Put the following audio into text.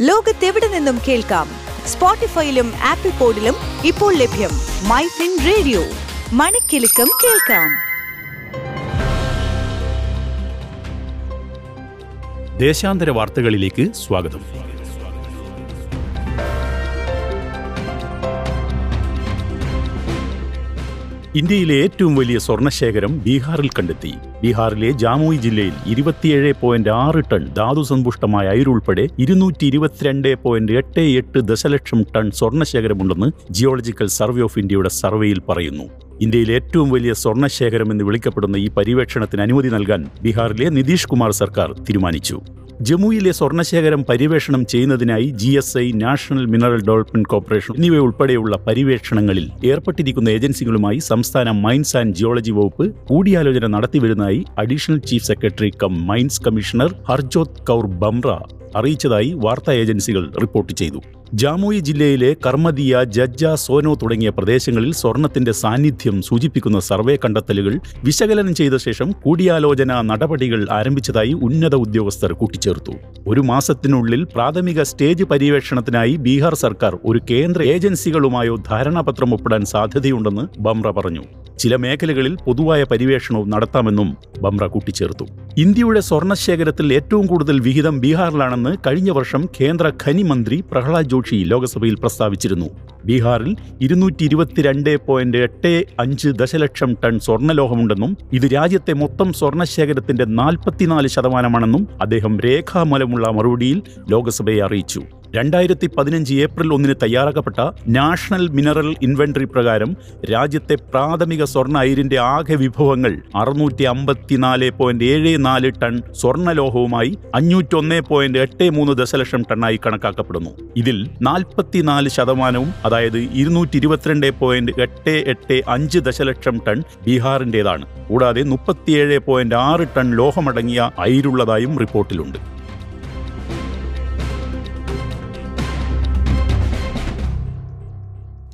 ലോകത്തെവിടെ നിന്നും കേൾക്കാം? സ്പോട്ടിഫൈയിലും ആപ്പിൾ പോഡിലും ഇപ്പോൾ ലഭ്യം മൈ ഫിൻ റേഡിയോ. മണിക്കെലക്കം കേൾക്കാം. ദേശാന്തര വാർത്തകളിലേക്ക് സ്വാഗതം. ഇന്ത്യയിലെ ഏറ്റവും വലിയ സ്വർണശേഖരം ബീഹാറിൽ കണ്ടെത്തി. ബീഹാറിലെ ജാമുയി ജില്ലയിൽ ഇരുപത്തിയേഴ് പോയിന്റ് ആറ് ടൺ ധാതുസമ്പുഷ്ടമായ അയിരുൾപ്പെടെ ഇരുന്നൂറ്റി ഇരുപത്തിരണ്ട് പോയിന്റ് എട്ട് എട്ട് ദശലക്ഷം ടൺ സ്വർണശേഖരമുണ്ടെന്ന് ജിയോളജിക്കൽ സർവേ ഓഫ് ഇന്ത്യയുടെ സർവേയിൽ പറയുന്നു. ഇന്ത്യയിലെ ഏറ്റവും വലിയ സ്വർണശേഖരം എന്ന് വിളിക്കപ്പെടുന്ന ഈ പര്യവേക്ഷണത്തിന് അനുമതി നൽകാൻ ബീഹാറിലെ നിതീഷ് കുമാർ സർക്കാർ തീരുമാനിച്ചു. ജമ്മുയിലെ സ്വർണശേഖരം പരിവേഷണം ചെയ്യുന്നതിനായി G S I national mineral development corporation എന്നിവയുൾപ്പെടെയുള്ള പരിവേഷണങ്ങളിൽ ഏർപ്പെട്ടിരിക്കുന്ന ഏജൻസികളുമായി സംസ്ഥാന മൈൻസ് ആൻഡ് ജിയോളജി വകുപ്പ് കൂടിയാലോചന നടത്തിവരുന്നതായി additional chief secretary cum mines commissioner Harjot Kaur Bamra അറിയിച്ചതായി വാർത്താ ഏജൻസികൾ റിപ്പോർട്ട് ചെയ്തു. ജാമുയി ജില്ലയിലെ കർമ്മദിയ ജജ്ജ സോനോ തുടങ്ങിയ പ്രദേശങ്ങളിൽ സ്വർണത്തിന്റെ സാന്നിധ്യം സൂചിപ്പിക്കുന്ന സർവേ കണ്ടെത്തലുകൾ വിശകലനം ചെയ്ത ശേഷം കൂടിയാലോചന നടപടികൾ ആരംഭിച്ചതായി ഉന്നത ഉദ്യോഗസ്ഥർ കൂട്ടിച്ചേർത്തു. ഒരു മാസത്തിനുള്ളിൽ പ്രാഥമിക സ്റ്റേജ് പര്യവേഷണത്തിനായി ബീഹാർ സർക്കാർ ഒരു കേന്ദ്ര ഏജൻസികളുമായോ ധാരണാപത്രം ഒപ്പിടാൻ സാധ്യതയുണ്ടെന്ന് ബംറ പറഞ്ഞു. ചില മേഖലകളിൽ പൊതുവായ പര്യവേഷണവും നടത്താമെന്നും ബംറ കൂട്ടിച്ചേർത്തു. ഇന്ത്യയുടെ സ്വർണശേഖരത്തിൽ ഏറ്റവും കൂടുതൽ വിഹിതം ബീഹാറിലാണെന്ന് കഴിഞ്ഞ വർഷം കേന്ദ്ര ഖനി മന്ത്രി പ്രഹ്ലാദ് ജോഷി ലോക്സഭയിൽ പ്രസ്താവിച്ചിരുന്നു. ബീഹാറിൽ ഇരുന്നൂറ്റി ഇരുപത്തിരണ്ട് പോയിന്റ് എട്ട് അഞ്ച് ദശലക്ഷം ടൺ സ്വർണലോഹമുണ്ടെന്നും ഇത് രാജ്യത്തെ മൊത്തം സ്വർണശേഖരത്തിന്റെ നാൽപ്പത്തിനാല് ശതമാനമാണെന്നും അദ്ദേഹം രേഖാമൂലമുള്ള മറുപടിയിൽ ലോക്സഭയെ അറിയിച്ചു. രണ്ടായിരത്തി പതിനഞ്ച് ഏപ്രിൽ ഒന്നിന് തയ്യാറാക്കപ്പെട്ട നാഷണൽ മിനറൽ ഇൻവെന്ററി പ്രകാരം രാജ്യത്തെ പ്രാഥമിക സ്വർണ അയിരിന്റെ ആകെ വിഭവങ്ങൾ അറുന്നൂറ്റി അമ്പത്തിനാല് പോയിന്റ് ഏഴ് നാല് ടൺ സ്വർണലോഹവുമായി അഞ്ഞൂറ്റൊന്ന് പോയിന്റ് എട്ട് മൂന്ന് ദശലക്ഷം ടണ്ണായി കണക്കാക്കപ്പെടുന്നു. ഇതിൽ നാൽപ്പത്തിനാല് ശതമാനവും അതായത് ഇരുന്നൂറ്റി ഇരുപത്തിരണ്ട് പോയിന്റ് എട്ട് എട്ട് അഞ്ച് ദശലക്ഷം ടൺ ബീഹാറിന്റേതാണ്. കൂടാതെ മുപ്പത്തിയേഴ് പോയിന്റ് ആറ് ടൺ ലോഹമടങ്ങിയ അയിരുള്ളതായും റിപ്പോർട്ടിലുണ്ട്.